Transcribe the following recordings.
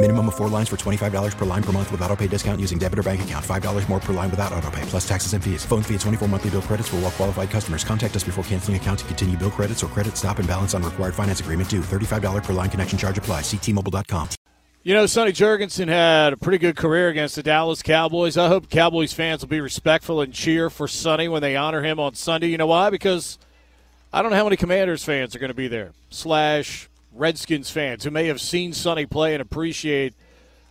Minimum of four lines for $25 per line per month with auto pay discount using debit or bank account. $5 more per line without auto pay, plus taxes and fees. Phone fee at 24 monthly bill credits for all well qualified customers. Contact us before canceling account to continue bill credits or credit stop and balance on required finance agreement due. $35 per line connection charge apply. Ctmobile.com. You know, Sonny Jurgensen had a pretty good career against the Dallas Cowboys. I hope Cowboys fans will be respectful and cheer for Sonny when they honor him on Sunday. You know why? Because I don't know how many Commanders fans are going to be there, slash Redskins fans who may have seen Sonny play and appreciate –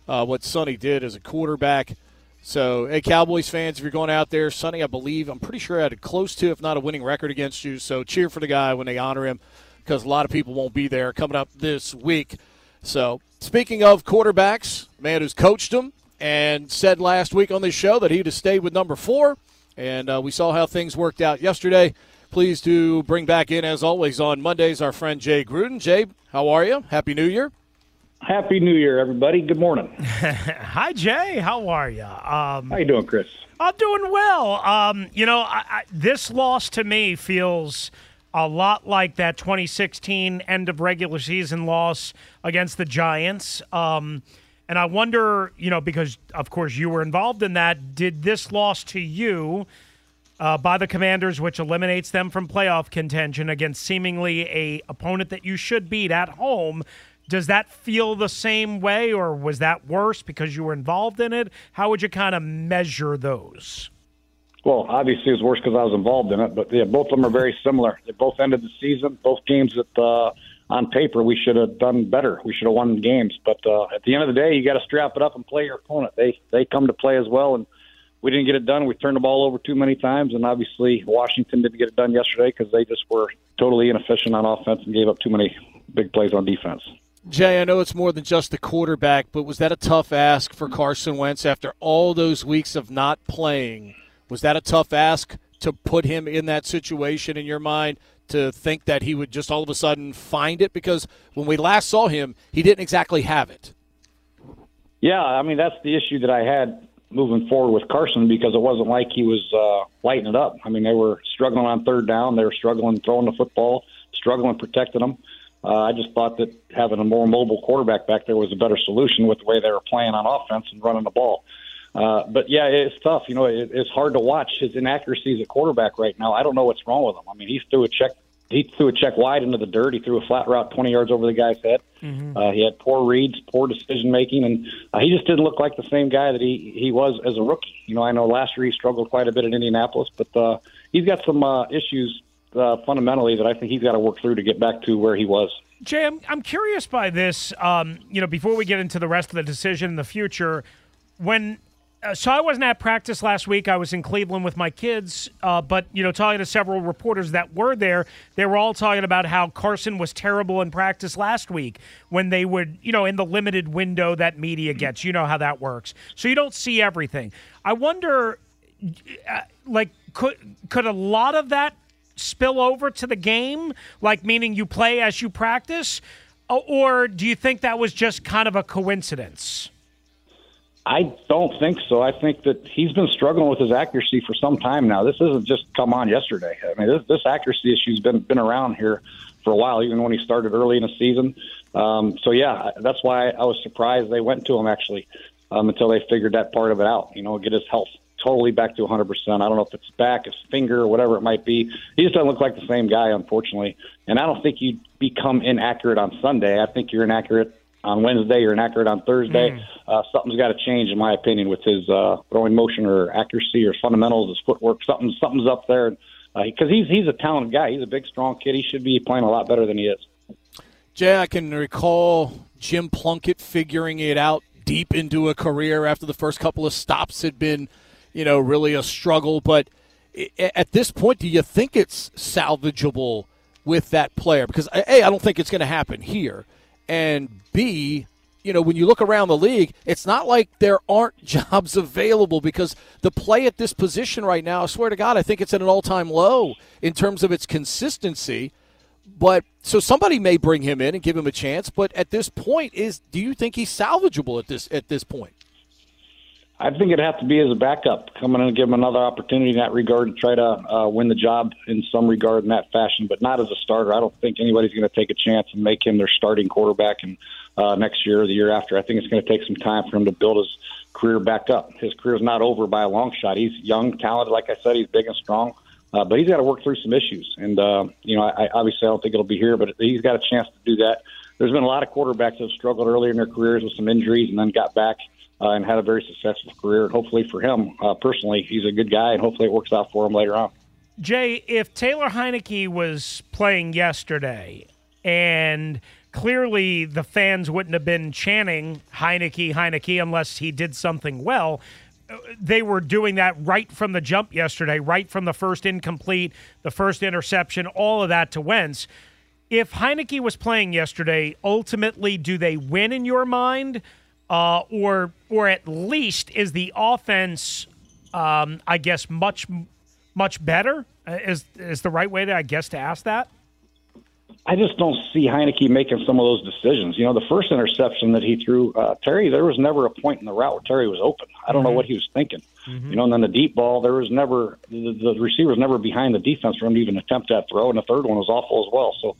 uh, what Sonny did as a quarterback. So, hey, Cowboys fans, if you're going out there, Sonny, I believe, I'm pretty sure I had a close to, if not a winning record against you. So, cheer for the guy when they honor him because a lot of people won't be there coming up this week. So, speaking of quarterbacks, man who's coached them and said last week on this show that he'd have stayed with number four, and uh, we saw how things worked out yesterday. Pleased to bring back in, as always, on Mondays, our friend Jay Gruden. Jay, how are you? Happy New Year. Happy New Year, everybody. Good morning. Hi, Jay. How are you? Um, How you doing, Chris? I'm doing well. Um, you know, I, I, this loss to me feels a lot like that 2016 end of regular season loss against the Giants. Um, and I wonder, you know, because of course you were involved in that, did this loss to you uh, by the Commanders, which eliminates them from playoff contention against seemingly a opponent that you should beat at home, does that feel the same way, or was that worse because you were involved in it? How would you kind of measure those? Well, obviously it was worse because I was involved in it, but yeah, both of them are very similar. They both ended the season. Both games that uh, on paper we should have done better. We should have won the games, but uh, at the end of the day, you got to strap it up and play your opponent. They they come to play as well, and we didn't get it done. We turned the ball over too many times, and obviously Washington didn't get it done yesterday because they just were totally inefficient on offense and gave up too many big plays on defense. Jay, I know it's more than just the quarterback, but was that a tough ask for Carson Wentz after all those weeks of not playing? Was that a tough ask to put him in that situation in your mind to think that he would just all of a sudden find it? Because when we last saw him, he didn't exactly have it. Yeah, I mean, that's the issue that I had moving forward with Carson because it wasn't like he was uh, lighting it up. I mean, they were struggling on third down, they were struggling throwing the football, struggling protecting them. Uh, I just thought that having a more mobile quarterback back there was a better solution with the way they were playing on offense and running the ball. Uh, but yeah, it's tough. You know, it, it's hard to watch his inaccuracies at quarterback right now. I don't know what's wrong with him. I mean, he threw a check. He threw a check wide into the dirt. He threw a flat route 20 yards over the guy's head. Mm-hmm. Uh, he had poor reads, poor decision making, and uh, he just didn't look like the same guy that he he was as a rookie. You know, I know last year he struggled quite a bit in Indianapolis, but uh, he's got some uh, issues uh, fundamentally that I think he's got to work through to get back to where he was. Jay, I'm, I'm curious by this. Um, you know, before we get into the rest of the decision in the future, when uh, so I wasn't at practice last week. I was in Cleveland with my kids, uh, but you know, talking to several reporters that were there, they were all talking about how Carson was terrible in practice last week when they would, you know, in the limited window that media gets. You know how that works, so you don't see everything. I wonder, uh, like, could could a lot of that spill over to the game? Like, meaning you play as you practice? Or do you think that was just kind of a coincidence? I don't think so. I think that he's been struggling with his accuracy for some time now. This isn't just come on yesterday. I mean, this, this accuracy issue's been been around here for a while, even when he started early in the season. Um, so yeah, that's why I was surprised they went to him actually um, until they figured that part of it out. You know, get his health totally back to 100%. I don't know if it's back, his finger, whatever it might be. He just doesn't look like the same guy, unfortunately. And I don't think you become inaccurate on Sunday. I think you're inaccurate on Wednesday, you're inaccurate on Thursday. Mm. Uh, something's got to change, in my opinion, with his uh, throwing motion or accuracy or fundamentals, his footwork. Something, something's up there. Uh, because he's he's a talented guy. He's a big, strong kid. He should be playing a lot better than he is. Jay, I can recall Jim Plunkett figuring it out deep into a career after the first couple of stops had been, you know, really a struggle. But at this point, do you think it's salvageable with that player? Because a, I don't think it's going to happen here, and b, you know, when you look around the league, it's not like there aren't jobs available because the play at this position right now, I swear to God, I think it's at an all time low in terms of its consistency. But so somebody may bring him in and give him a chance, but at this point, is do you think he's salvageable at this at this point? I think it'd have to be as a backup, come in and give him another opportunity in that regard and try to uh, win the job in some regard in that fashion, but not as a starter. I don't think anybody's going to take a chance and make him their starting quarterback and uh, next year or the year after. I think it's going to take some time for him to build his career back up. His career's not over by a long shot. He's young, talented, like I said. He's big and strong, uh, but he's got to work through some issues. And uh, you know, I, obviously I don't think it'll be here, but he's got a chance to do that. There's been a lot of quarterbacks that have struggled earlier in their careers with some injuries and then got back uh, and had a very successful career. And hopefully for him uh, personally, he's a good guy, and hopefully it works out for him later on. Jay, if Taylor Heinicke was playing yesterday and clearly the fans wouldn't have been chanting Heinicke, Heinicke unless he did something well. They were doing that right from the jump yesterday, right from the first incomplete, the first interception, all of that to Wentz. If Heinicke was playing yesterday, ultimately, do they win in your mind? Uh, or or at least is the offense, um, I guess, much much better? Uh, is is the right way to I guess to ask that? I just don't see Heinicke making some of those decisions. You know, the first interception that he threw, uh, Terry, there was never a point in the route where Terry was open. I don't mm-hmm. know what he was thinking. Mm-hmm. You know, and then the deep ball, there was never the, the receiver was never behind the defense for him to even attempt that throw, and the third one was awful as well. So,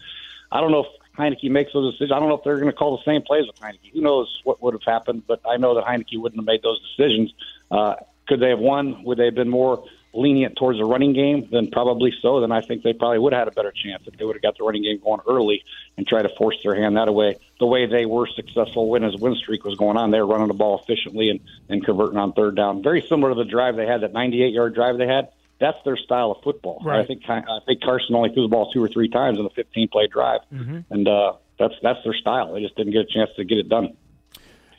I don't know if Heinicke makes those decisions. I don't know if they're going to call the same plays with Heinicke. Who knows what would have happened? But I know that Heinicke wouldn't have made those decisions. Uh, could they have won? Would they have been more lenient towards the running game? Then probably so. Then I think they probably would have had a better chance if they would have got the running game going early and try to force their hand that way. The way they were successful when his win streak was going on, they were running the ball efficiently and, and converting on third down. Very similar to the drive they had, that 98 yard drive they had that's their style of football. Right. I think I think Carson only threw the ball two or three times in the 15 play drive, mm-hmm. and uh, that's that's their style. They just didn't get a chance to get it done.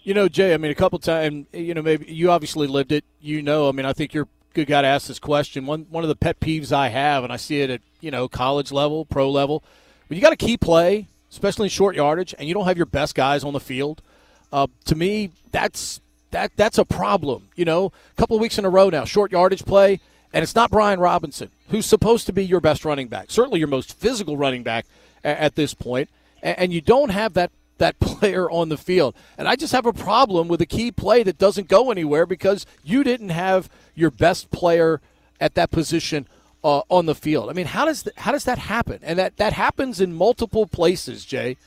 You know, Jay. I mean, a couple times. You know, maybe you obviously lived it. You know, I mean, I think you're a good guy to ask this question. One one of the pet peeves I have, and I see it at you know college level, pro level, when you got a key play, especially in short yardage, and you don't have your best guys on the field. Uh, to me, that's that that's a problem. You know, a couple of weeks in a row now, short yardage play and it's not Brian Robinson, who's supposed to be your best running back, certainly your most physical running back at this point. point, and you don't have that that player on the field. And I just have a problem with a key play that doesn't go anywhere because you didn't have your best player at that position uh, on the field. I mean, how does th- how does that happen? And that that happens in multiple places, Jay.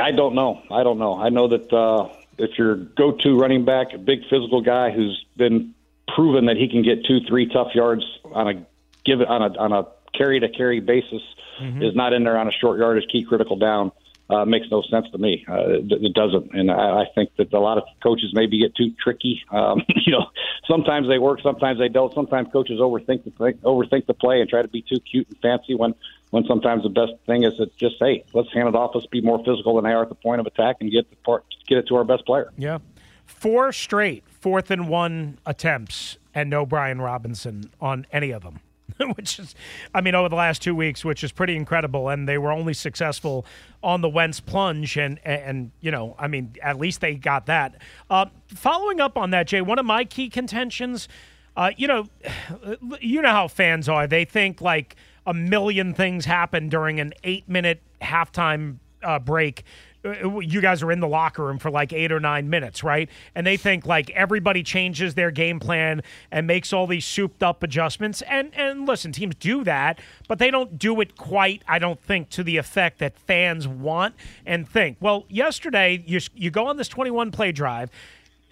I don't know. I don't know. I know that uh, if your go-to running back, a big physical guy who's been proven that he can get two, three tough yards on a give it on a on a carry to carry basis mm-hmm. is not in there on a short yardage key critical down. Uh, makes no sense to me. Uh, it, it doesn't, and I, I think that a lot of coaches maybe get too tricky. Um, you know, sometimes they work, sometimes they don't. Sometimes coaches overthink the thing, overthink the play and try to be too cute and fancy. When when sometimes the best thing is to just say, let's hand it off. Let's be more physical than they are at the point of attack and get the part, get it to our best player. Yeah, four straight fourth and one attempts and no Brian Robinson on any of them. which is, I mean, over the last two weeks, which is pretty incredible. And they were only successful on the Wentz plunge, and and you know, I mean, at least they got that. Uh, following up on that, Jay, one of my key contentions, uh, you know, you know how fans are. They think like a million things happen during an eight-minute halftime uh, break Uh, you guys are in the locker room for like eight or nine minutes, right? And they think like everybody changes their game plan and makes all these souped up adjustments. And and listen, teams do that, but they don't do it quite. I don't think to the effect that fans want and think. Well, yesterday you you go on this 21 play drive,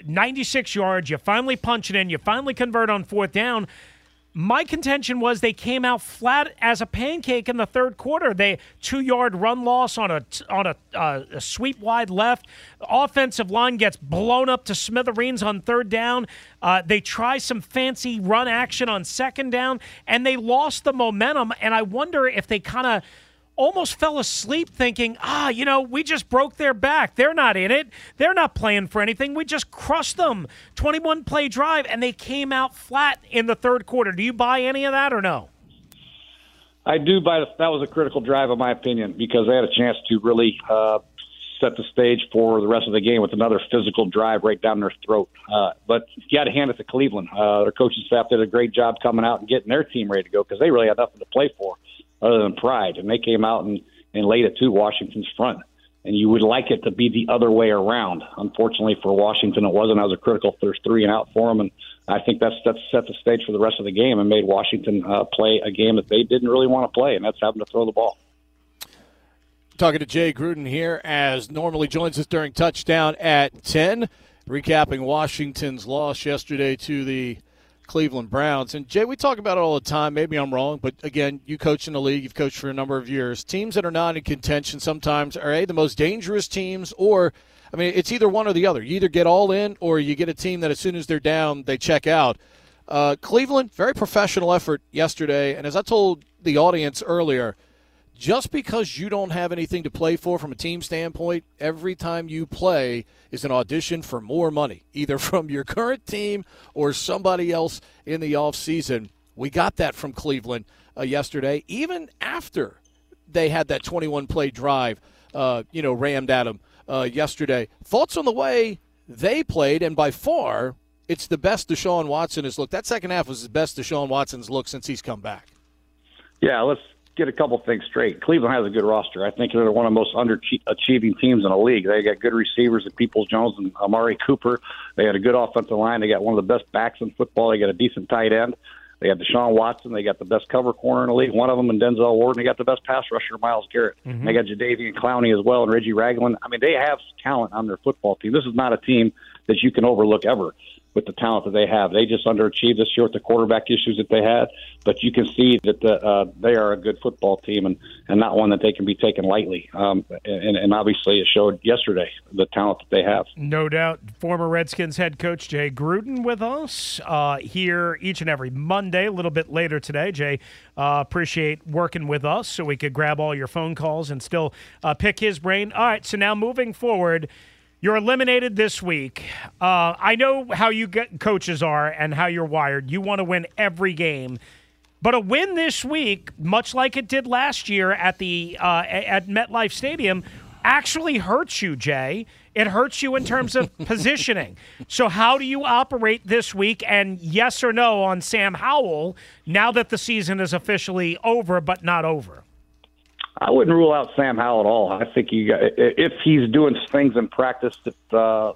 96 yards. You finally punch it in. You finally convert on fourth down. My contention was they came out flat as a pancake in the third quarter. They two yard run loss on a on a, uh, a sweep wide left. Offensive line gets blown up to smithereens on third down. Uh, they try some fancy run action on second down, and they lost the momentum. And I wonder if they kind of almost fell asleep thinking, ah, you know, we just broke their back. They're not in it. They're not playing for anything. We just crushed them. 21 play drive, and they came out flat in the third quarter. Do you buy any of that or no? I do buy that was a critical drive, in my opinion, because they had a chance to really uh, set the stage for the rest of the game with another physical drive right down their throat. Uh, but you got to hand it to Cleveland. Uh, their coaching staff did a great job coming out and getting their team ready to go because they really had nothing to play for other than pride. And they came out and, and laid it to Washington's front. And you would like it to be the other way around. Unfortunately for Washington, it wasn't. I was a critical first three and out for them, and I think that's that's set the stage for the rest of the game and made Washington uh, play a game that they didn't really want to play, and that's having to throw the ball. Talking to Jay Gruden here, as normally joins us during touchdown at ten, recapping Washington's loss yesterday to the Cleveland Browns. And Jay, we talk about it all the time. Maybe I'm wrong, but again, you coach in the league, you've coached for a number of years. Teams that are not in contention sometimes are a the most dangerous teams, or I mean, it's either one or the other. You either get all in, or you get a team that as soon as they're down, they check out. Uh, Cleveland, very professional effort yesterday, and as I told the audience earlier just because you don't have anything to play for from a team standpoint, every time you play is an audition for more money, either from your current team or somebody else in the offseason. We got that from Cleveland uh, yesterday, even after they had that 21 play drive, uh, you know, rammed at them uh, yesterday. Thoughts on the way they played, and by far, it's the best Deshaun Watson has looked. That second half was the best Deshaun Watson's looked since he's come back. Yeah, let's get a couple things straight. Cleveland has a good roster. I think they're one of the most underachieving teams in the league. They got good receivers in Peoples Jones and Amari Cooper. They had a good offensive line. They got one of the best backs in football. They got a decent tight end. They got Deshaun Watson. They got the best cover corner in the league. One of them, and Denzel Ward. And they got the best pass rusher, Myles Garrett. Mm-hmm. They got Jadeveon Clowney as well, and Reggie Ragland. I mean, they have talent on their football team. This is not a team that you can overlook ever with the talent that they have. They just underachieved this year with the quarterback issues that they had, but you can see that the, uh, they are a good football team and, and not one that they can be taken lightly. Um, and, and obviously, it showed yesterday the talent that they have. No doubt. Former Redskins head coach Jay Gruden with us uh, here each and every Monday, a little bit later today. Jay, uh, appreciate working with us so we could grab all your phone calls and still uh, pick his brain. All right, so now moving forward. You're eliminated this week. Uh, I know how you get coaches are and how you're wired. You want to win every game. But a win this week, much like it did last year at the uh, at MetLife Stadium, actually hurts you, Jay. It hurts you in terms of positioning. So, how do you operate this week? And yes or no on Sam Howell now that the season is officially over, but not over? I wouldn't rule out Sam Howell at all. I think he, if he's doing things in practice that uh,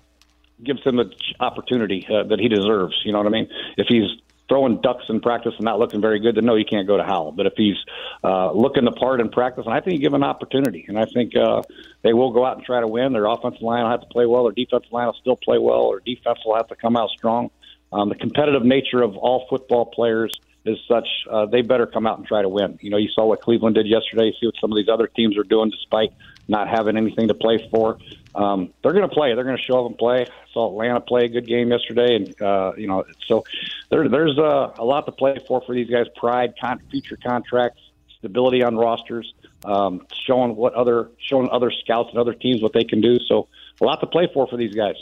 gives him the opportunity uh, that he deserves. You know what I mean? If he's throwing ducks in practice and not looking very good, then no, you can't go to Howell. But if he's uh, looking the part in practice, and I think you give him an opportunity, and I think uh, they will go out and try to win. Their offensive line will have to play well. Their defensive line will still play well. Their defense will have to come out strong. Um, the competitive nature of all football players is such uh, they better come out and try to win. You know, you saw what Cleveland did yesterday. See what some of these other teams are doing despite not having anything to play for. Um, they're going to play. They're going to show up and play. I saw Atlanta play a good game yesterday, and uh, you know, so there, there's a lot to play for for these guys. Pride, con- future contracts, stability on rosters, um, showing what other showing other scouts and other teams what they can do. So a lot to play for for these guys.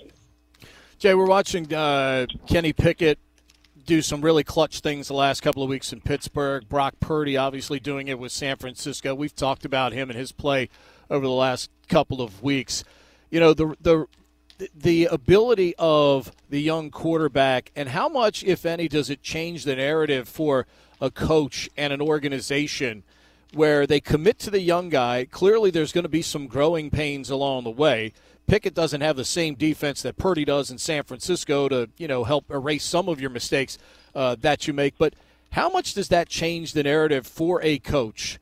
Jay, we're watching uh, Kenny Pickett do some really clutch things the last couple of weeks in Pittsburgh. Brock Purdy obviously doing it with San Francisco. We've talked about him and his play over the last couple of weeks. You know, the the the ability of the young quarterback and how much if any does it change the narrative for a coach and an organization where they commit to the young guy. Clearly there's going to be some growing pains along the way Pickett doesn't have the same defense that Purdy does in San Francisco to you know help erase some of your mistakes uh, that you make. But how much does that change the narrative for a coach?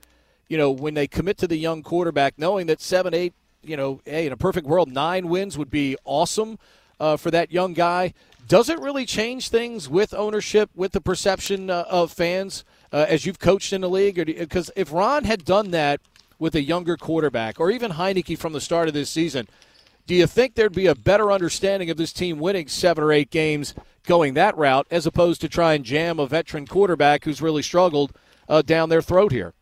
You know, when they commit to the young quarterback, knowing that seven, eight, you know, hey, in a perfect world, nine wins would be awesome uh, for that young guy. Does it really change things with ownership, with the perception uh, of fans uh, as you've coached in the league? Because if Ron had done that with a younger quarterback, or even Heinicke from the start of this season, do you think there'd be a better understanding of this team winning seven or eight games going that route, as opposed to try and jam a veteran quarterback who's really struggled uh, down their throat here?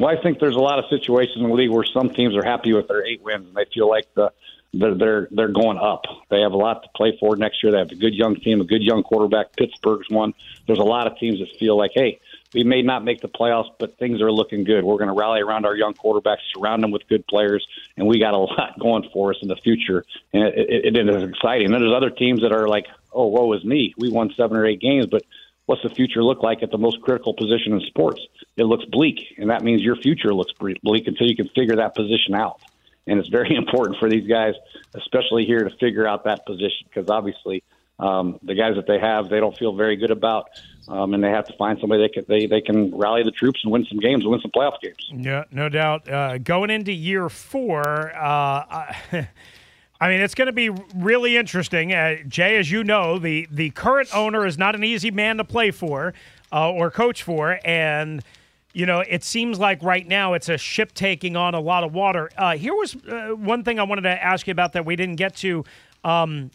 Well, I think there's a lot of situations in the league where some teams are happy with their eight wins and they feel like the they're they're they're going up. They have a lot to play for next year. They have a good young team, a good young quarterback. Pittsburgh's one. There's a lot of teams that feel like, hey, we may not make the playoffs, but things are looking good. We're going to rally around our young quarterbacks, surround them with good players, and we got a lot going for us in the future. And it, it, it is exciting. And there's other teams that are like, oh, woe is me. We won seven or eight games, but what's the future look like at the most critical position in sports? It looks bleak, and that means your future looks bleak until you can figure that position out. And it's very important for these guys, especially here, to figure out that position because obviously um, the guys that they have, they don't feel very good about. Um, and they have to find somebody they can they, they can rally the troops and win some games, and win some playoff games. Yeah, no doubt. Uh, going into year four, uh, I mean, it's going to be really interesting. Uh, Jay, as you know, the the current owner is not an easy man to play for uh, or coach for, and you know, it seems like right now it's a ship taking on a lot of water. Uh, here was uh, one thing I wanted to ask you about that we didn't get to. Um,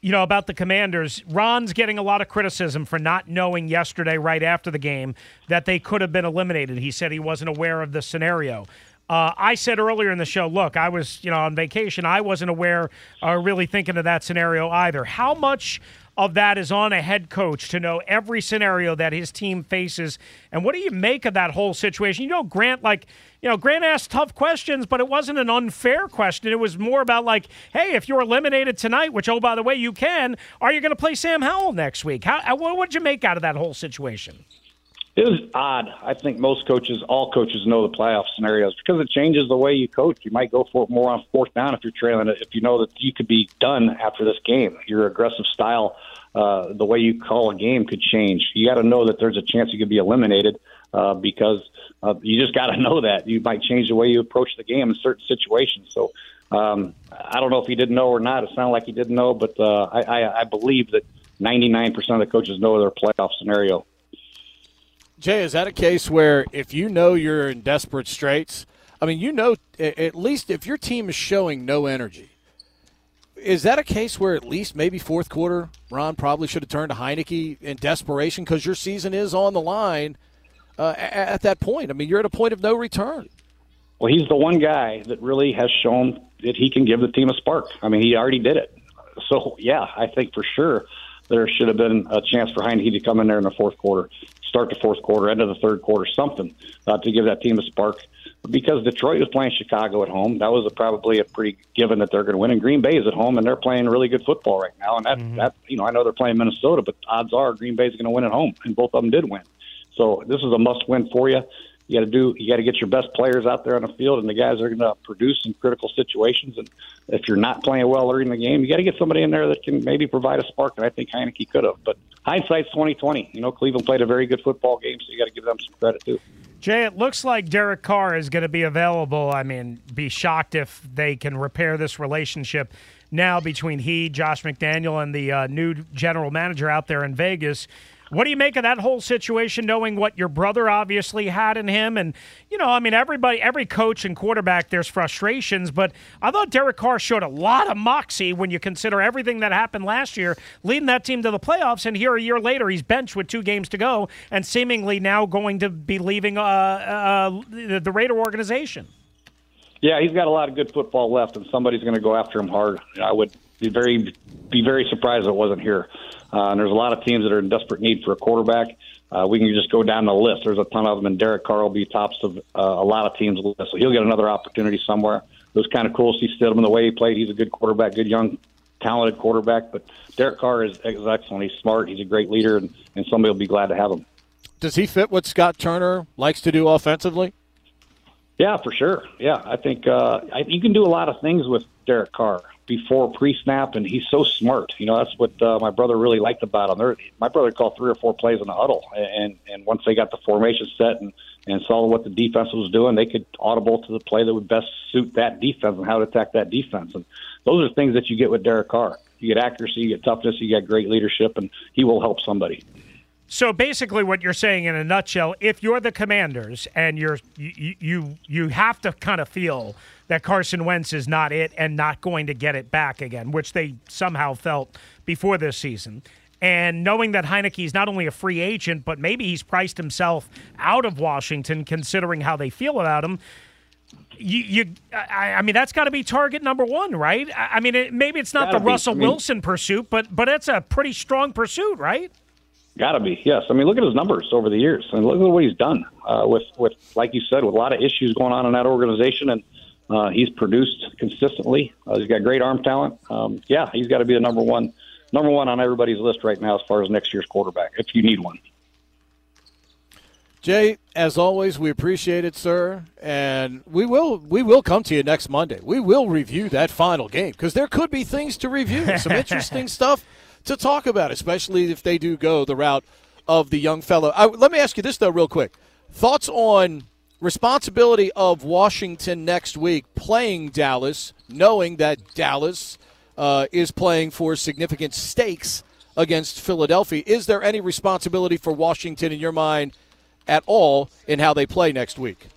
you know, about the commanders. Ron's getting a lot of criticism for not knowing yesterday, right after the game, that they could have been eliminated. He said he wasn't aware of the scenario. Uh, I said earlier in the show, look, I was, you know, on vacation. I wasn't aware or uh, really thinking of that scenario either. How much of that is on a head coach to know every scenario that his team faces. And what do you make of that whole situation? You know, Grant, like, you know, Grant asked tough questions, but it wasn't an unfair question. It was more about, like, hey, if you're eliminated tonight, which, oh, by the way, you can, are you going to play Sam Howell next week? How, uh, what would you make out of that whole situation? It was odd. I think most coaches, all coaches, know the playoff scenarios because it changes the way you coach. You might go for it more on fourth down if you're trailing it. If you know that you could be done after this game, your aggressive style, uh, the way you call a game could change. You got to know that there's a chance you could be eliminated uh, because uh, you just got to know that you might change the way you approach the game in certain situations. So um, I don't know if he didn't know or not. It sounded like he didn't know, but uh, I, I, I believe that 99% of the coaches know their playoff scenario. Jay, is that a case where if you know you're in desperate straits, I mean, you know, at least if your team is showing no energy, is that a case where at least maybe fourth quarter, Ron probably should have turned to Heinicke in desperation because your season is on the line uh, at that point? I mean, you're at a point of no return. Well, he's the one guy that really has shown that he can give the team a spark. I mean, he already did it. So, yeah, I think for sure there should have been a chance for Heinicke to come in there in the fourth quarter start the fourth quarter, end of the third quarter, something uh, to give that team a spark. Because Detroit was playing Chicago at home, that was a, probably a pretty given that they're going to win. And Green Bay is at home, and they're playing really good football right now. And that, mm-hmm. that you know, I know they're playing Minnesota, but odds are Green Bay is going to win at home, and both of them did win. So this is a must-win for you. You got to do. You got to get your best players out there on the field, and the guys are going to produce in critical situations. And if you're not playing well early in the game, you got to get somebody in there that can maybe provide a spark. And I think Heinicke could have. But hindsight's twenty twenty. You know, Cleveland played a very good football game, so you got to give them some credit too. Jay, it looks like Derek Carr is going to be available. I mean, be shocked if they can repair this relationship now between he, Josh McDaniel, and the uh, new general manager out there in Vegas. What do you make of that whole situation, knowing what your brother obviously had in him? And, you know, I mean, everybody, every coach and quarterback, there's frustrations, but I thought Derek Carr showed a lot of moxie when you consider everything that happened last year, leading that team to the playoffs. And here a year later, he's benched with two games to go and seemingly now going to be leaving uh, uh, the, the Raider organization. Yeah, he's got a lot of good football left, and somebody's going to go after him hard. I would be very be very surprised if it wasn't here. Uh, and there's a lot of teams that are in desperate need for a quarterback. Uh, we can just go down the list. There's a ton of them, and Derek Carr will be tops of uh, a lot of teams' list. So he'll get another opportunity somewhere. It was kind of cool to see Stidham the way he played. He's a good quarterback, good young, talented quarterback. But Derek Carr is, is excellent. He's smart. He's a great leader, and, and somebody will be glad to have him. Does he fit what Scott Turner likes to do offensively? Yeah, for sure. Yeah, I think uh, I, you can do a lot of things with Derek Carr before pre-snap, and he's so smart. You know, that's what uh, my brother really liked about him. There, my brother called three or four plays in the huddle, and and once they got the formation set and and saw what the defense was doing, they could audible to the play that would best suit that defense and how to attack that defense. And those are things that you get with Derek Carr. You get accuracy, you get toughness, you get great leadership, and he will help somebody. So basically, what you're saying in a nutshell, if you're the Commanders and you're you you you have to kind of feel that Carson Wentz is not it and not going to get it back again, which they somehow felt before this season. And knowing that Heinicke is not only a free agent, but maybe he's priced himself out of Washington, considering how they feel about him. You, you I, I mean, that's got to be target number one, right? I, I mean, it, maybe it's not the. Russell Wilson pursuit, but but it's a pretty strong pursuit, right? Got to be, yes. I mean, look at his numbers over the years, and look at what he's done uh, with, with, like you said, with a lot of issues going on in that organization, and uh, he's produced consistently. Uh, he's got great arm talent. Um, yeah, he's got to be the number one, number one on everybody's list right now as far as next year's quarterback, if you need one. Jay, as always, we appreciate it, sir, and we will we will come to you next Monday. We will review that final game because there could be things to review, some interesting stuff to talk about, especially if they do go the route of the young fellow. I, let me ask you this though, real quick: thoughts on responsibility of Washington next week playing Dallas, knowing that Dallas uh, is playing for significant stakes against Philadelphia. Is there any responsibility for Washington in your mind? at all in how they play next week?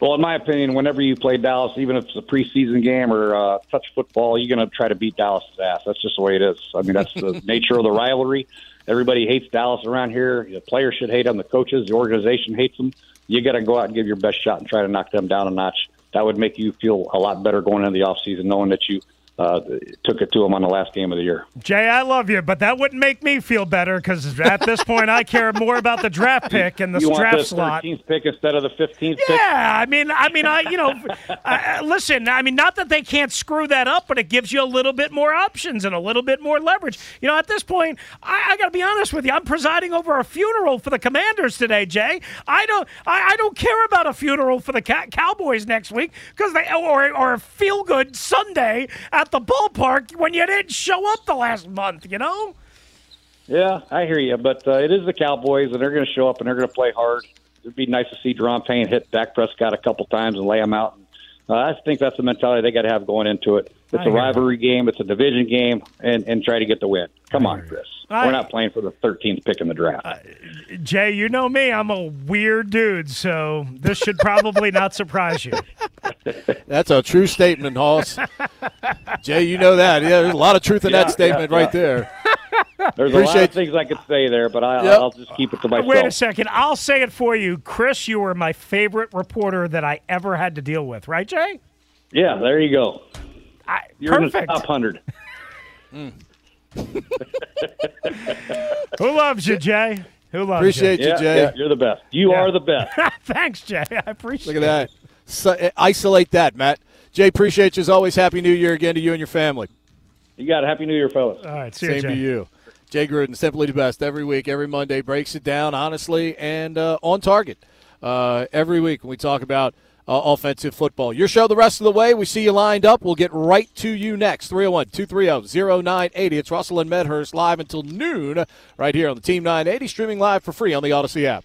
Well, in my opinion, whenever you play Dallas, even if it's a preseason game or uh, touch football, you're going to try to beat Dallas' ass. That's just the way it is. I mean, that's the nature of the rivalry. Everybody hates Dallas around here. The players should hate them. The coaches, the organization hates them. You got to go out and give your best shot and try to knock them down a notch. That would make you feel a lot better going into the offseason, knowing that you uh, took it to them on the last game of the year. Jay, I love you, but that wouldn't make me feel better because at this point I care more about the draft pick and the you draft want the slot. 13th pick instead of the 15th pick? Yeah, I mean, I mean, I you know, I, listen, I mean, not that they can't screw that up, but it gives you a little bit more options and a little bit more leverage. You know, at this point, I, I got to be honest with you. I'm presiding over a funeral for the Commanders today, Jay. I don't, I, I don't care about a funeral for the Cowboys next week because they or or a feel good Sunday at the ballpark when you didn't show up the last month. You know. Yeah, I hear you, but uh, it is the Cowboys, and they're going to show up and they're going to play hard. It'd be nice to see Daron Payne hit Dak Prescott a couple times and lay him out. Uh, I think that's the mentality they got to have going into it. It's I a hear rivalry game, it's a division game, and, and try to get the win. Come on, Chris. I- We're not playing for the 13th pick in the draft. Jay, you know me. I'm a weird dude, so this should probably not surprise you. That's a true statement, Hoss. Jay, you know that. Yeah, there's a lot of truth in Yeah, that statement yeah, right yeah. there. There's a lot of things I could say there, but I, Yep. I'll just keep it to myself. Wait a second. I'll say it for you. Chris, you were my favorite reporter that I ever had to deal with, right, Jay? Yeah, there you go. I, You're in the top 100. Who loves you, Jay? Who loves Appreciate you, Yeah, Jay. yeah, you're the best. You Yeah. are the best. Thanks, Jay. I appreciate Look at that. So, uh, isolate that, Matt. Jay, appreciate you as always. Happy New Year again to you and your family. You got it. Happy New Year, fellas. All right, see you, Same Jay. to you. Jay Gruden, simply the best every week, every Monday, breaks it down honestly and uh, on target uh, every week when we talk about uh, offensive football. Your show the rest of the way. We see you lined up. We'll get right to you next. 301 230 0980. It's Russell and Medhurst live until noon right here on the Team 980, streaming live for free on the Audacy app.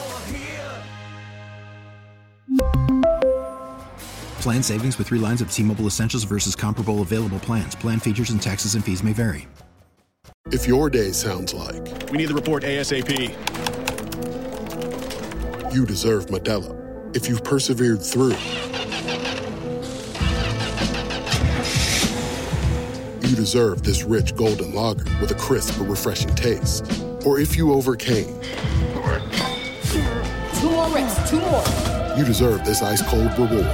Plan savings with three lines of T Mobile Essentials versus comparable available plans. Plan features and taxes and fees may vary. If your day sounds like We need the report ASAP. you deserve Modelo, if you've persevered through, you deserve this rich golden lager with a crisp but refreshing taste. Or if you overcame, Two more reps, two more. You deserve this ice cold reward.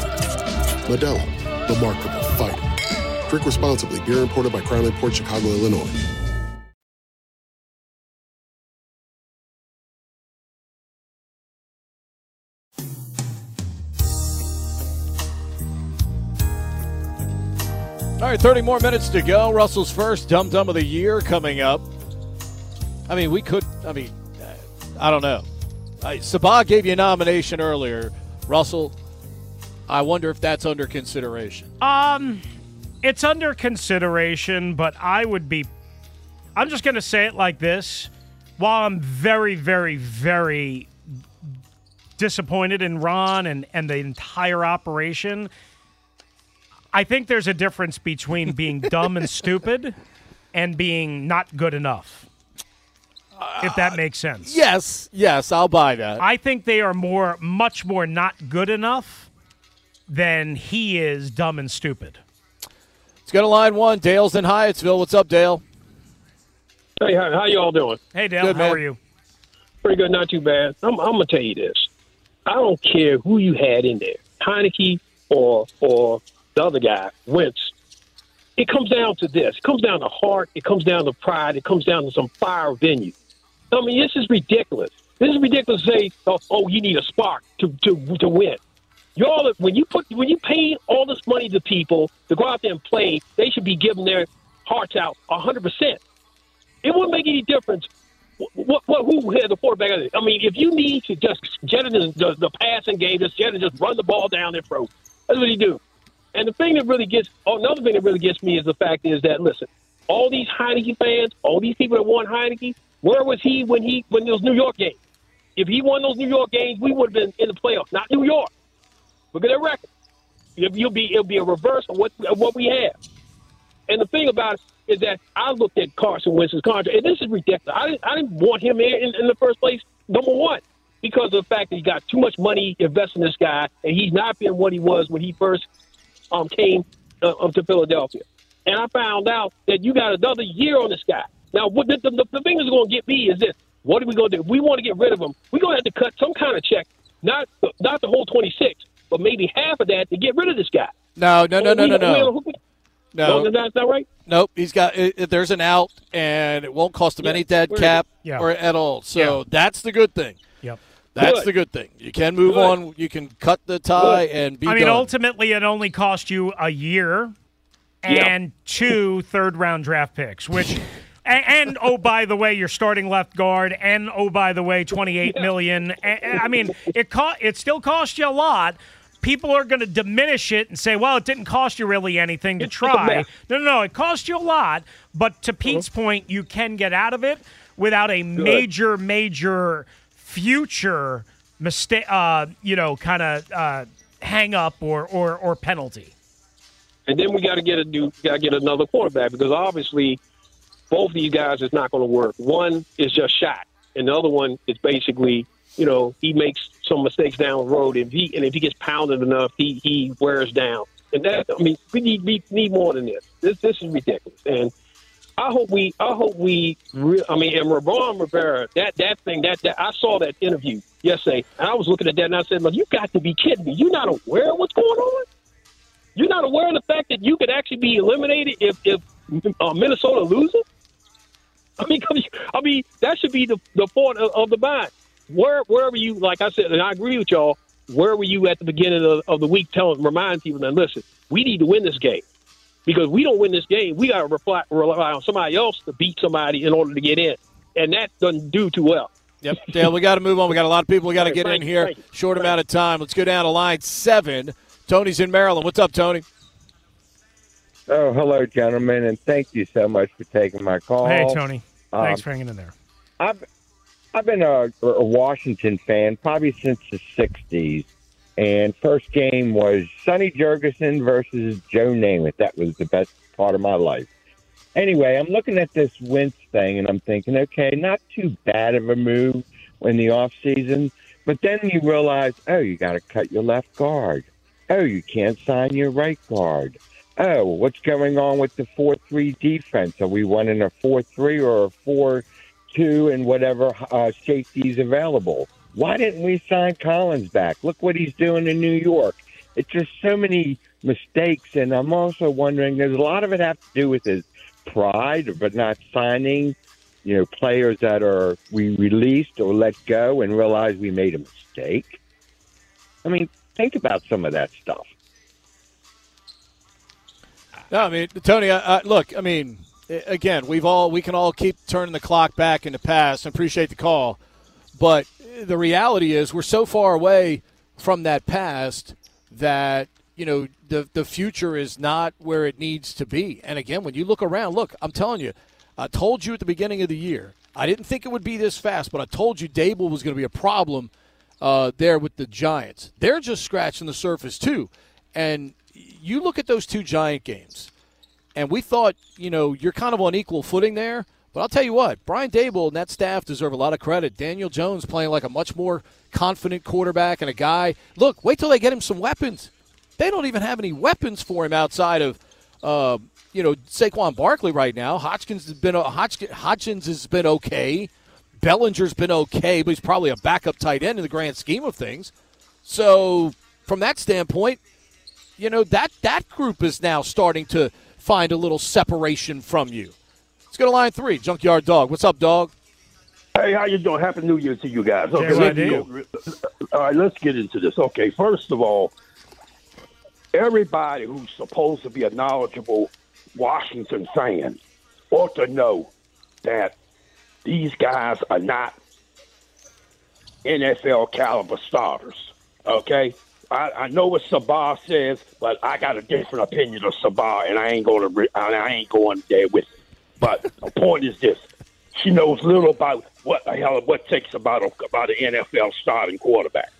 Modelo, the mark fighter. Drink responsibly. Beer imported by Crown Port Chicago, Illinois. All right, 30 more minutes to go. Russell's first Dum Dum of the year coming up. I mean, we could, I mean, I don't know. Sabah gave you a nomination earlier. Russell, I wonder if that's under consideration. Um, it's under consideration, but I would be. I'm just going to say it like this. While I'm very, very, very disappointed in Ron and, and the entire operation, I think there's a difference between being dumb and stupid and being not good enough. If that makes sense. Yes, yes, I'll buy that. I think they are more, much more not good enough than he is dumb and stupid. Let's go to line one. Dale's in Hyattsville. What's up, Dale? Hey, how, how y'all doing? Hey, Dale, Good, how man. are you? Pretty good, not too bad. I'm, I'm gonna tell you this. I don't care who you had in there, Heinicke or or the other guy, Wentz. It comes down to this. It comes down to heart. It comes down to pride. It comes down to some fire venue. I mean, this is ridiculous. This is ridiculous to say, oh, oh you need a spark to, to, to win. Y'all, when you put when you pay all this money to people to go out there and play, they should be giving their hearts out hundred percent. It wouldn't make any difference. What, what, who had the quarterback? I mean, if you need to just in the, the, the passing game, just and just run the ball down their throat. That's what he do. And the thing that really gets, oh, another thing that really gets me is the fact is that listen, all these Heinicke fans, all these people that want Heinicke, where was he when he when those New York games? If he won those New York games, we would have been in the playoffs, not New York. Look at their record. You'll, be it'll be a reverse of what of what we have. And the thing about it is that I looked at Carson Wentz's contract, and this is ridiculous. I didn't, I didn't want him in, in, the first place, number one, because of the fact that he got too much money invested in this guy, and he's not been what he was when he first um, came uh, to Philadelphia. And I found out that you got another year on this guy. Now, what the, the, the thing that's going to get me is this. What are we going to do? If we want to get rid of him, we're going to have to cut some kind of check, not not the whole 26, but maybe half of that to get rid of this guy. No, no, no, no, We- no, no. we- No. No, that's not right. Nope, he's got. It, it- there's an out, and it won't cost him any dead where is cap? Yeah. or at all. So Yeah. that's the good thing. Yep. That's Good. the good thing. You can move Good. on. You can cut the tie and be I mean, done. ultimately, it only cost you a year and two third round draft picks, which. And, and oh, by the way, you're starting left guard, and oh, by the way, twenty eight million. I mean, it co- it still cost you a lot. People are going to diminish it and say, "Well, it didn't cost you really anything to try." No, no, no, it cost you a lot. But to Pete's point, you can get out of it without a major, major future mistake. Uh, you know, kind of uh, hang up or or or penalty. And then we got to get a new, got to get another quarterback because obviously both of you guys is not going to work. One is just shot, and the other one is basically, you know, he makes some mistakes down the road, and he and if he gets pounded enough, he he wears down. And that, I mean, we need we need more than this. This this is ridiculous, and I hope we I hope we. Re- I mean, and Ron Rivera, that that thing that, that I saw that interview yesterday, and I was looking at that, and I said, "Look, you got to be kidding me! You're not aware of what's going on." You're not aware of the fact that you could actually be eliminated if if uh, Minnesota loses. I mean, I mean that should be the the point of, of the mind. Where where were you? Like I said, and I agree with y'all. Where were you at the beginning of, of the week, telling remind people that listen, we need to win this game because we don't win this game, we got to rely, on somebody else to beat somebody in order to get in, and that doesn't do too well. Yep, Dale, we got to move on. We got a lot of people we got to get in here. Short amount of time. Let's go down to line seven. Tony's in Maryland. What's up, Tony? Oh, hello, gentlemen, and thank you so much for taking my call. Hey, Tony. Um, Thanks for hanging in there. I've I've been a, a Washington fan probably since the '60s, and first game was Sonny Jurgensen versus Joe Namath. That was the best part of my life. Anyway, I'm looking at this Wentz thing, and I'm thinking, okay, not too bad of a move in the off season, but then you realize, oh, you got to cut your left guard. Oh, you can't sign your right guard. Oh, what's going on with the 4 3 defense? Are we running a 4 3 or a 4 2 and whatever uh, safeties available? Why didn't we sign Collins back? Look what he's doing in New York. It's just so many mistakes. And I'm also wondering, there's a lot of it have to do with his pride, but not signing, you know, players that are we released or let go and realize we made a mistake. I mean, think about some of that stuff. No, I mean, Tony, I, I, look, I mean, again, we've all we can all keep turning the clock back in the past and appreciate the call, but the reality is we're so far away from that past that you know the the future is not where it needs to be. And again, when you look around, look, I'm telling you, I told you at the beginning of the year, I didn't think it would be this fast, but I told you Daboll was going to be a problem uh, there with the Giants. They're just scratching the surface too, and you look at those two Giant games, and we thought, you know, you're kind of on equal footing there. But I'll tell you what, Brian Daboll and that staff deserve a lot of credit. Daniel Jones playing like a much more confident quarterback and a guy. Look, wait till they get him some weapons. They don't even have any weapons for him outside of, uh, you know, Saquon Barkley right now. Hodgins has been Hodgkins, Hodgins has been okay. Bellinger's been okay, but he's probably a backup tight end in the grand scheme of things. So, from that standpoint, you know that that group is now starting to find a little separation from you. Let's go to line three, Junkyard Dog. What's up, dog? Hey, how you doing? Happy New Year to you guys. Okay, let's. All right, let's get into this. Okay, first of all, everybody who's supposed to be a knowledgeable Washington fan ought to know that these guys are not NFL caliber starters. Okay, I, I know what Sabah says, but I got a different opinion of Sabah, and I ain't going to. I ain't going there with. It. But the point is this: she knows little about what the hell what takes about a, about an NFL starting quarterback.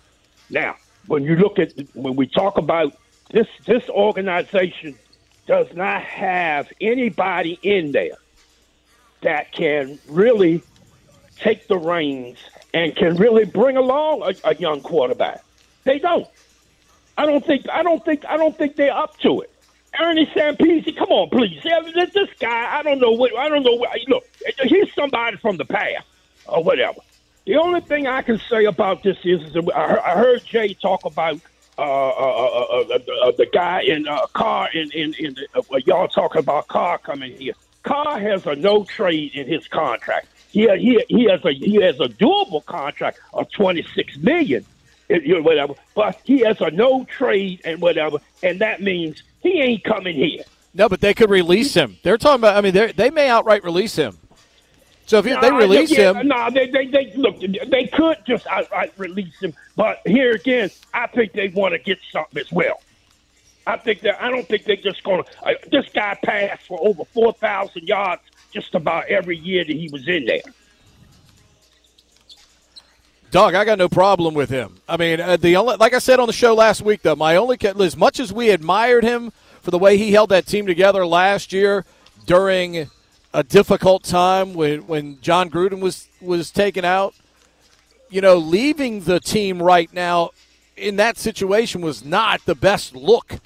Now, when you look at when we talk about this, this organization does not have anybody in there that can really take the reins and can really bring along a, a young quarterback. They don't. I don't think. I don't think. I don't think they're up to it. Ernie Sampisi, come on, please. This guy, I don't know what. I don't know what. Look, he's somebody from the past or whatever. The only thing I can say about this is, is I heard Jay talk about uh, uh, uh, the guy in uh, Carr in in, in y'all talking about Carr coming here. Carr has a no trade in his contract. He he he has a he has a doable contract of twenty six million whatever. But he has a no trade and whatever, and that means he ain't coming here. No, but they could release him. They're talking about. I mean, they may outright release him. So if no, they release yeah, him, no, they, they, they look. They could just outright release him, but here again, I think they want to get something as well. I think that I don't think they're just going to. Uh, this guy passed for over four thousand yards just about every year that he was in there. Dog, I got no problem with him. I mean, uh, the only, like I said on the show last week, though, my only as much as we admired him for the way he held that team together last year during a difficult time when when Jon Gruden was was taken out, you know, leaving the team right now in that situation was not the best look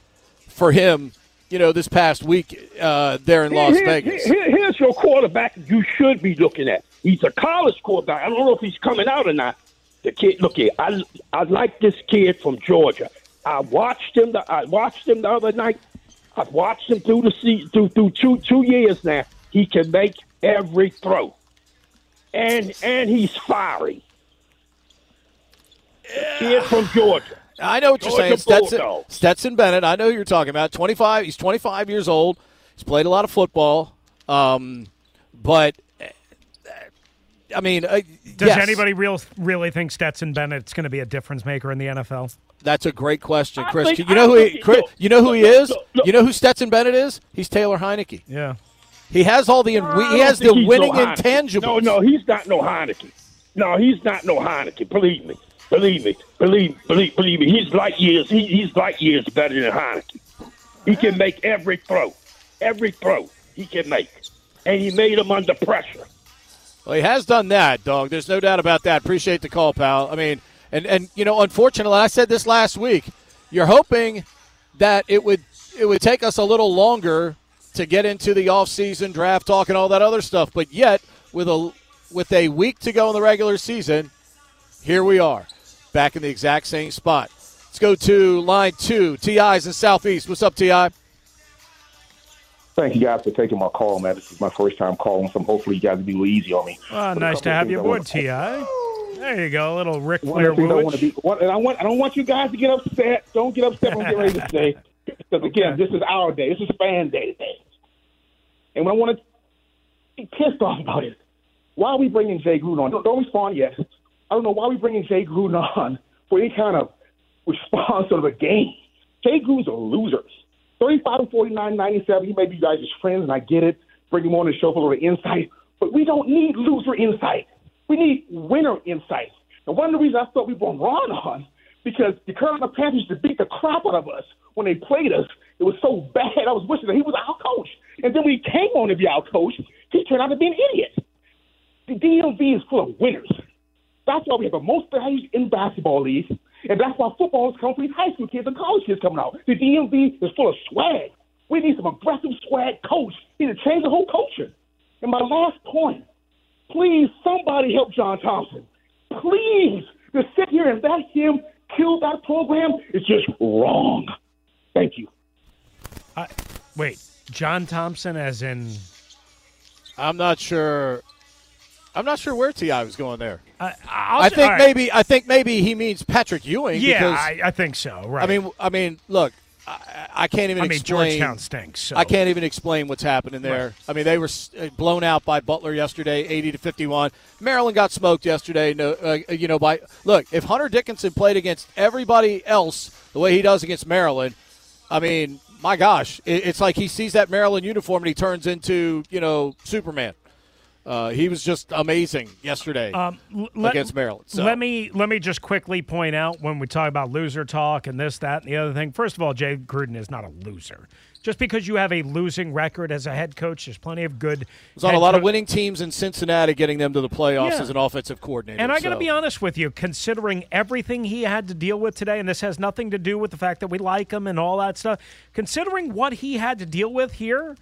for him. You know, this past week uh, there in Las here, Vegas. Here, here's your quarterback you should be looking at. He's a college quarterback. I don't know if he's coming out or not, the kid, look here, I I like this kid from Georgia. I watched him. The, I watched him the other night. I've watched him through the season, through through two two years now. He can make every throw, and and he's fiery. Yeah. Kid from Georgia. I know what Georgia you're saying, Stetson, Stetson Bennett. I know who you're talking about. 25. He's 25 years old. He's played a lot of football, um, but I mean, uh, does yes. anybody real really think Stetson Bennett's going to be a difference maker in the NFL? That's a great question, Chris. Think, you know who he, Chris, you know who he is? You know who Stetson Bennett is? He's Taylor Heinicke. Yeah. He has all the he has the winning no intangibles. No, no, he's not no Heinicke. No, he's not no Heinicke. Believe me, believe me, believe believe believe me. He's light years. He, he's light years better than Heinicke. He can make every throw, every throw he can make, and he made them under pressure. Well, he has done that, dog. There's no doubt about that. Appreciate the call, pal. I mean, and and you know, unfortunately, I said this last week. You're hoping that it would it would take us a little longer to get into the offseason draft talk and all that other stuff. But yet, with a with a week to go in the regular season, here we are, back in the exact same spot. Let's go to line two. Ti's in Southeast. What's up, Ti? Thank you guys for taking my call, man. This is my first time calling, so hopefully you guys will be easy on me. Ah, But nice to have you aboard, Ti. There you go, a little Ric Flair of the things I want to be, one, and I want, I don't want you guys to get upset. Don't get upset when I'm getting ready to say, because again, this is our day. This is fan day today. And what I want to be pissed off about it, why are we bringing Jay Gruden on? Don't, don't respond yet. I don't know why we're bringing Jay Gruden on for any kind of response of a game. Jay Gruden's a loser. 35 and 49, 97. He may be you guys' friends, and I get it. Bring him on the show for a little insight. But we don't need loser insight. We need winner insight. And one of the reasons I thought we brought Ron on, because the Carolina Panthers to beat the crap out of us when they played us. It was so bad. I was wishing that he was our coach. And then when he came on to be our coach, he turned out to be an idiot. The DMV is full of winners. That's why we have the most values in basketball leagues, and that's why football is coming for these high school kids and college kids coming out. The DMV is full of swag. We need some aggressive swag coach. We need to change the whole culture. And my last point, please, somebody help John Thompson. Please, to sit here and let him kill that program is just wrong. Thank you. I, wait, John Thompson, as in I'm not sure. I'm not sure where Ti was going there. I, I'll I think right. maybe I think maybe he means Patrick Ewing. Yeah, because, I, I think so. Right. I mean, I mean, look, I, I can't even I mean, explain. Georgetown stinks, so- I can't even explain what's happening there. Right. I mean, they were uh, blown out by Butler yesterday, eighty to fifty-one. Maryland got smoked yesterday. No, uh, you know, by look, if Hunter Dickinson played against everybody else the way he does against Maryland, I mean, my gosh, it, it's like he sees that Maryland uniform and he turns into you know Superman. Uh, he was just amazing yesterday Um, let- against Maryland. So. Let me let me just quickly point out when we talk about loser talk and this, that, and the other thing. First of all, Jay Gruden is not a loser. Just because you have a losing record as a head coach, there's plenty of good. was on a lot of winning teams in Cincinnati, getting them to the playoffs Yeah. as an offensive coordinator. And I got to so. be honest with you, considering everything he had to deal with today, and this has nothing to do with the fact that we like him and all that stuff, considering what he had to deal with here,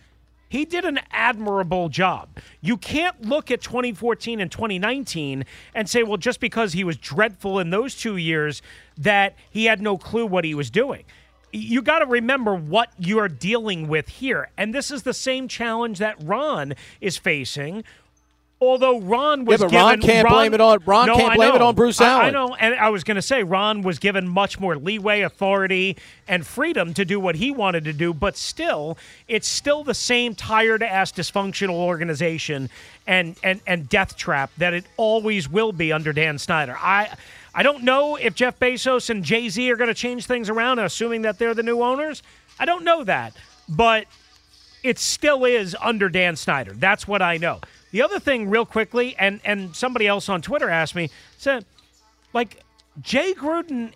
he did an admirable job. You can't look at 2014 and 2019 and say, well, just because he was dreadful in those two years, that he had no clue what he was doing. You got to remember what you're dealing with here. And this is the same challenge that Ron is facing. Although Ron was Yeah, but given, Ron can't blame it on- Ron No, can't I blame it on Bruce I- I know, and I was going to say Ron was given much more leeway, authority, and freedom to do what he wanted to do, but still, it's still the same tired ass dysfunctional organization and and and death trap that it always will be under Dan Snyder. I I don't know if Jeff Bezos and Jay Z are going to change things around, assuming that they're the new owners. I don't know that, but it still is under Dan Snyder. That's what I know. The other thing, real quickly, and and somebody else on Twitter asked me, said, like Jay Gruden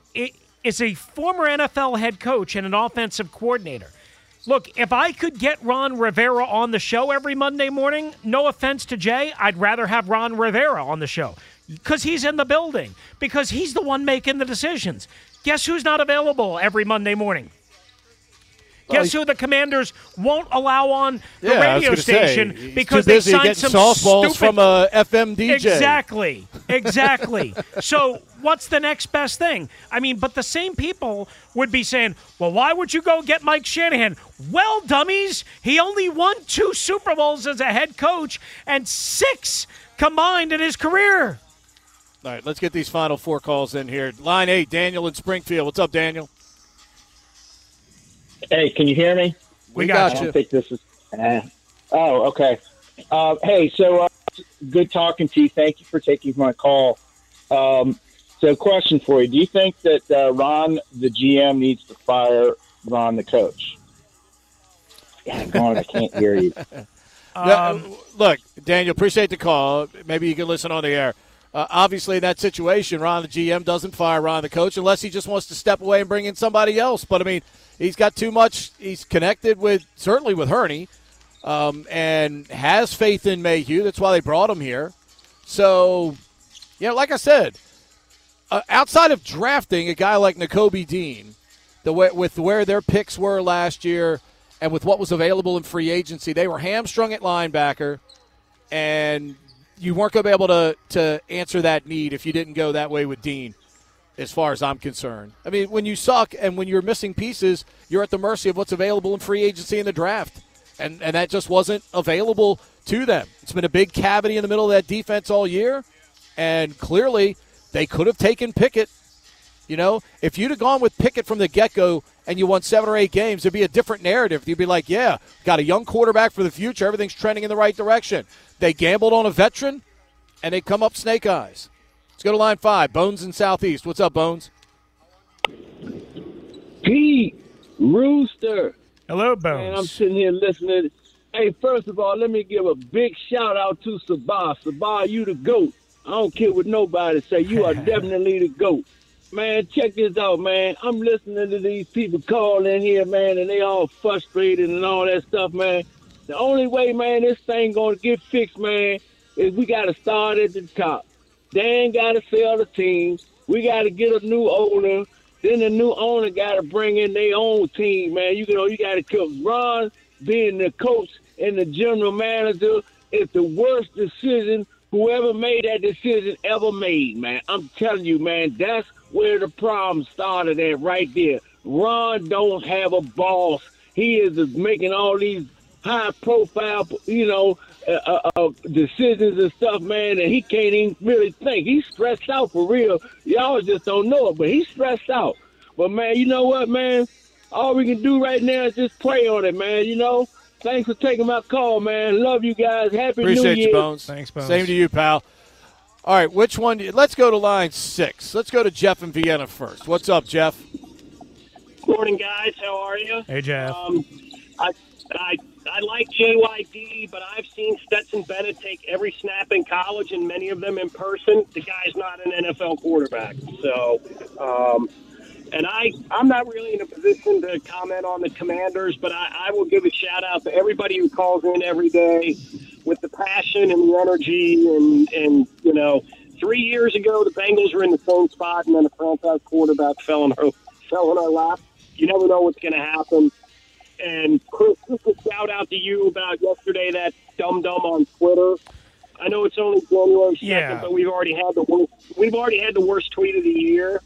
is a former NFL head coach and an offensive coordinator. Look, if I could get Ron Rivera on the show every Monday morning, no offense to Jay, I'd rather have Ron Rivera on the show because he's in the building, because he's the one making the decisions. Guess who's not available every Monday morning? Guess who the Commanders won't allow on the Yeah, radio gonna say, station because they signed getting some softballs stupid from a FM DJ. Exactly, exactly. so what's the next best thing? I mean, but the same people would be saying, "Well, why would you go get Mike Shanahan?" Well, dummies, he only won two Super Bowls as a head coach and six combined in his career. All right, let's get these final four calls in here. Line eight, Daniel in Springfield. What's up, Daniel? Hey, can you hear me? We got I you. don't think this is. Uh, oh, okay. Uh, hey, so uh, good talking to you. Thank you for taking my call. Um, so, question for you: Do you think that uh, Ron, the GM, needs to fire Ron, the coach? Yeah, God, I can't hear you. Yeah, look, Daniel, appreciate the call. Maybe you can listen on the air. Uh, obviously, in that situation, Ron, the GM, doesn't fire Ron, the coach, unless he just wants to step away and bring in somebody else. But I mean, he's got too much. He's connected with certainly with Hurney, um, and has faith in Mayhew. That's why they brought him here. So, you know, like I said, uh, outside of drafting a guy like Nakobe Dean, the way, with where their picks were last year and with what was available in free agency, they were hamstrung at linebacker, and you weren't going to be able to to answer that need if you didn't go that way with Dean. As far as I'm concerned, I mean, when you suck and when you're missing pieces, you're at the mercy of what's available in free agency in the draft, and and that just wasn't available to them. It's been a big cavity in the middle of that defense all year, and clearly they could have taken Pickett. You know, if you'd have gone with Pickett from the get go and you won seven or eight games, it'd be a different narrative. You'd be like, yeah, got a young quarterback for the future. Everything's trending in the right direction. They gambled on a veteran, and they come up snake eyes. Let's go to line five. Bones in Southeast. What's up, Bones? Pete Rooster. Hello, Bones. Man, I'm sitting here listening. Hey, first of all, let me give a big shout out to Sabah. Sabah, you the GOAT. I don't care what nobody say. You are definitely the GOAT. Man, check this out, man. I'm listening to these people call in here, man, and they all frustrated and all that stuff, man. The only way, man, this thing gonna get fixed, man, is we gotta start at the top. Dan gotta sell the team. We gotta get a new owner. Then the new owner gotta bring in their own team, man. You know, you gotta kill Ron being the coach and the general manager is the worst decision whoever made that decision ever made, man. I'm telling you, man, that's where the problem started at right there. Ron don't have a boss. He is just making all these high profile, you know, uh, uh, uh, decisions and stuff, man, and he can't even really think. He's stressed out for real. Y'all just don't know it, but he's stressed out. But man, you know what, man? All we can do right now is just pray on it, man. You know. Thanks for taking my call, man. Love you guys. Happy Appreciate New Year. Appreciate you, Bones. Thanks, Bones. Same to you, pal. All right, which one? do you- Let's go to line six. Let's go to Jeff in Vienna first. What's up, Jeff? Morning, guys. How are you? Hey, Jeff. Um, I, I, I like JYD, but I've seen Stetson Bennett take every snap in college and many of them in person. The guy's not an NFL quarterback. So, um, and I, I'm not really in a position to comment on the commanders, but I, I will give a shout out to everybody who calls in every day with the passion and the energy. And, and you know, three years ago, the Bengals were in the same spot, and then a franchise quarterback fell in our, fell in our lap. You never know what's going to happen. And Chris, just a shout out to you about yesterday that dum dum on Twitter. I know it's only January second, Yeah. but we've already had the worst, we've already had the worst tweet of the year,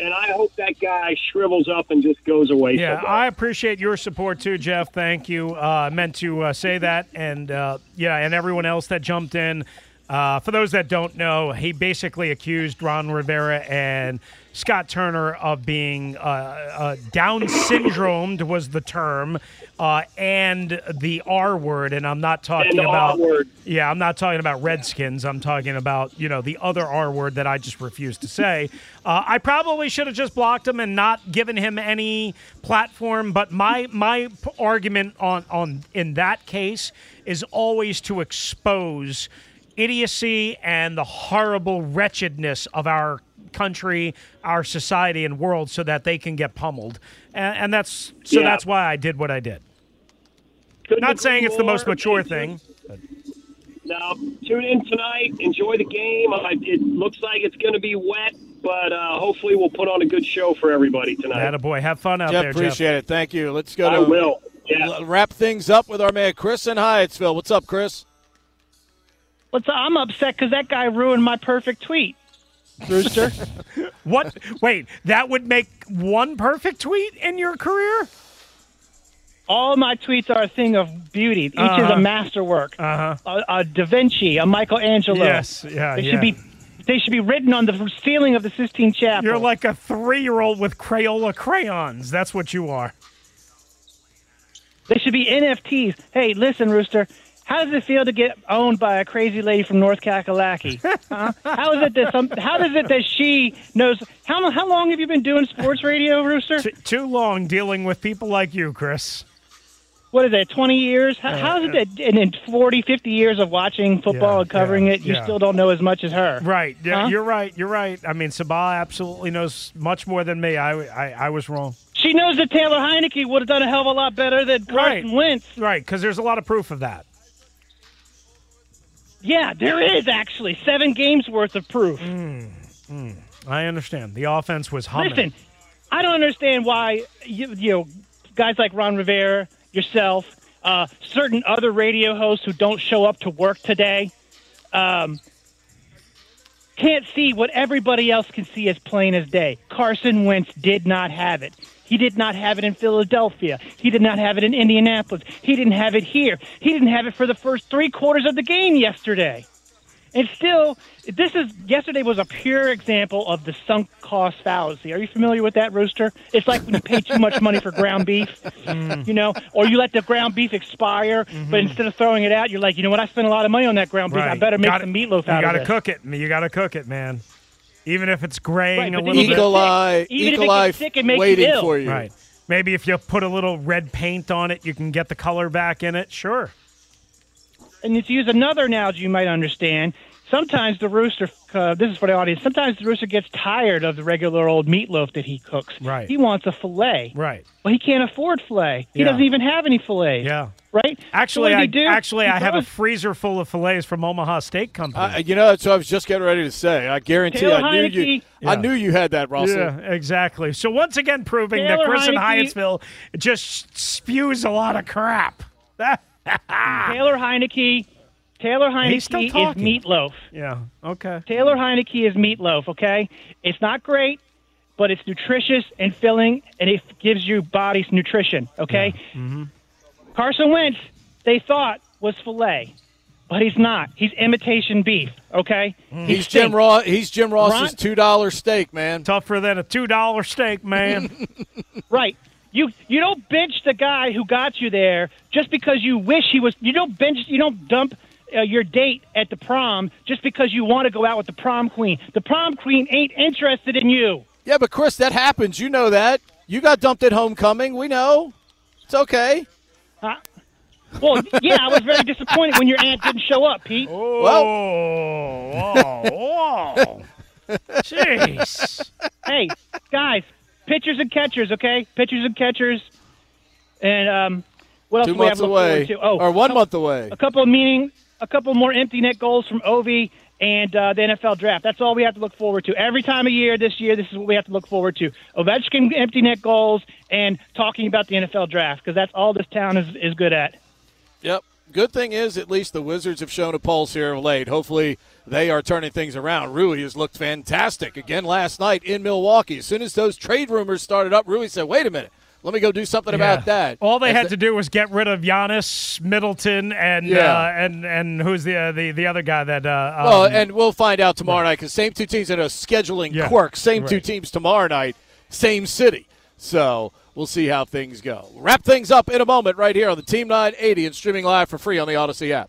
and I hope that guy shrivels up and just goes away. Yeah. I appreciate your support too, Jeff. Thank you. Uh, I meant to uh, say that, and uh, yeah, and everyone else that jumped in. Uh, for those that don't know, he basically accused Ron Rivera and Scott Turner of being uh, uh, Down syndromed was the term, uh, and the R word. And I'm not talking about R-word. yeah, I'm not talking about Redskins. I'm talking about you know the other R word that I just refuse to say. Uh, I probably should have just blocked him and not given him any platform. But my my p- argument on on in that case is always to expose idiocy and the horrible wretchedness of our country, our society, and world, so that they can get pummeled. And, and that's so Yeah. that's why I did what I did. Couldn't Not saying it's the most more. mature thing. Now, tune in tonight. Enjoy the game. Uh, it looks like it's going to be wet, but uh, hopefully we'll put on a good show for everybody tonight. boy, have fun out Jeff, there, appreciate it. Thank you. Let's go to I will. Yeah. wrap things up with our man Chris in Hyattsville. What's up, Chris? What's up? I'm upset because that guy ruined my perfect tweet. Rooster. What? Wait, that would make one perfect tweet in your career? All my tweets are a thing of beauty. Each is Uh-huh. a masterwork. Uh-huh. A, a Da Vinci, a Michelangelo. Yes, yeah, They yeah. should be. They should be written on the ceiling of the Sistine Chapel. You're like a three-year-old with Crayola crayons. That's what you are. They should be NFTs. Hey, listen, Rooster. How does it feel to get owned by a crazy lady from North Kakalaki? Huh? How is it that some? How does it that she knows? How how long have you been doing sports radio, Rooster? T- too long dealing with people like you, Chris. What is it? Twenty years? How, Uh, how is it that and in 40, 50 years of watching football Yeah, and covering yeah, it, you yeah. still don't know as much as her? Right. Yeah, Huh? you're right. You're right. I mean, Sabah absolutely knows much more than me. I, I, I was wrong. She knows that Taylor Heinicke would have done a hell of a lot better than Carson Wentz. Right, because there's a lot of proof of that. Yeah, there is actually seven games worth of proof. Mm, I understand. The offense was humming. Listen, I don't understand why you, you know guys like Ron Rivera, yourself, uh, certain other radio hosts who don't show up to work today, um, can't see what everybody else can see as plain as day. Carson Wentz did not have it. He did not have it in Philadelphia. He did not have it in Indianapolis. He didn't have it here. He didn't have it for the first three quarters of the game yesterday. And still, this is yesterday was a pure example of the sunk cost fallacy. Are you familiar with that, Rooster? It's like when you pay too much money for ground beef, Mm. you know, or you let the ground beef expire, but instead of throwing it out, you're like, you know what? I spent a lot of money on that ground beef. I better make Gotta- some meatloaf You out got of to cook it. You got to cook it, man. Even if it's graying Right, a little then bit. get Eagle eye. Even if it eagle eye sick, it makes waiting ill. for you. Right. Maybe if you put a little red paint on it, you can get the color back in it. Sure. and to use another analogy you might understand, sometimes the rooster, uh, this is for the audience, sometimes the rooster gets tired of the regular old meatloaf that he cooks. Right. He wants a filet. Right. Well, he can't afford filet. He Yeah. doesn't even have any fillets. Yeah. Right? Actually, so I do? actually He I have a freezer full of fillets from Omaha Steak Company. Uh, you know, so I was just getting ready to say. I guarantee Taylor I knew you. Heinicke- I knew you had that, Russell. Yeah, exactly. So once again, proving that Taylor Chris in Heinicke- Hyattsville just spews a lot of crap. Taylor Heinicke. Taylor He's still Heinicke is talking. meatloaf. yeah. Okay. Taylor Heinicke is meatloaf. Okay, it's not great, but it's nutritious and filling, and it gives you body's nutrition. Okay. Mm-hmm. Carson Wentz, they thought was filet, but he's not. He's imitation beef. Okay. He's Jim Ross. He's Jim Ross's Ron- two dollar steak, man. Tougher than a two dollar steak, man. Right. You you don't bench the guy who got you there just because you wish he was. You don't bench. You don't dump uh, your date at the prom just because you want to go out with the prom queen. The prom queen ain't interested in you. Yeah, but Chris, that happens. You know that. You got dumped at homecoming. We know. It's okay. Huh? Well, yeah, I was very disappointed when your aunt didn't show up, Pete. Oh, whoa, whoa. Jeez. Hey, guys, pitchers and catchers, okay? Pitchers and catchers. And um, what else Two do we have months to look away, forward to? Oh, or one a- month away. A couple of meaning, a couple more empty net goals from Ovi and uh, the NFL draft. That's all we have to look forward to. Every time of year this year, this is what we have to look forward to. Ovechkin empty net goals and talking about the NFL draft because that's all this town is, is good at. Yep. Good thing is, at least the Wizards have shown a pulse here of late. Hopefully, they are turning things around. Rui has looked fantastic again last night in Milwaukee. As soon as those trade rumors started up, Rui said, "Wait a minute, let me go do something about that." All they had the- to do was get rid of Giannis, Middleton, and Yeah. uh, and and who's the uh, the the other guy that? Uh, um, well, and we'll find out tomorrow night because same two teams in a scheduling Yeah. quirk. Same two teams tomorrow night, same city. So we'll see how things go. Wrap things up in a moment right here on the Team 980 and streaming live for free on the Audacy app.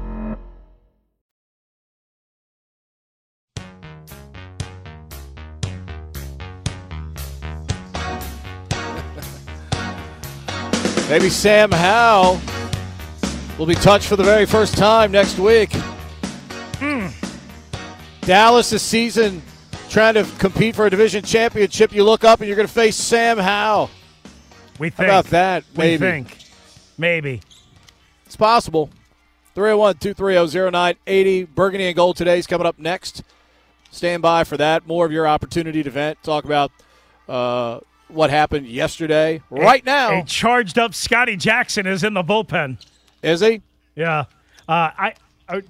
Maybe Sam Howell will be touched for the very first time next week. Hmm. Dallas this season trying to compete for a division championship. You look up and you're going to face Sam Howell. we How think about that? We Maybe. think maybe. It's possible. 301 230 0980. Burgundy and Gold today's coming up next. Stand by for that. More of your opportunity to vent. Talk about uh, what happened yesterday. Right now. a charged up Scotty Jackson is in the bullpen. Is he? Yeah. Uh, I. I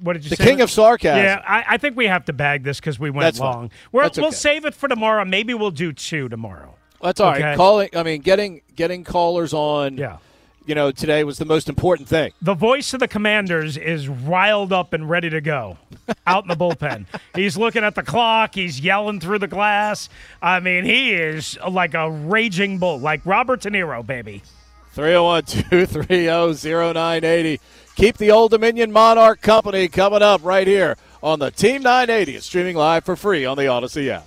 what did you The say? The king of sarcasm. Yeah, I, I think we have to bag this because we went That's long. We're, That's We'll okay. save it for tomorrow. Maybe we'll do two tomorrow. That's all right. Okay. Calling, I mean, getting getting callers on. Yeah. You know, today was the most important thing. The voice of the Commanders is riled up and ready to go out in the bullpen. He's looking at the clock. He's yelling through the glass. I mean, he is like a raging bull, like Robert De Niro, baby. 301 230 0980. Keep the Old Dominion Monarch Company coming up right here on the Team 980. It's streaming live for free on the Audacy app.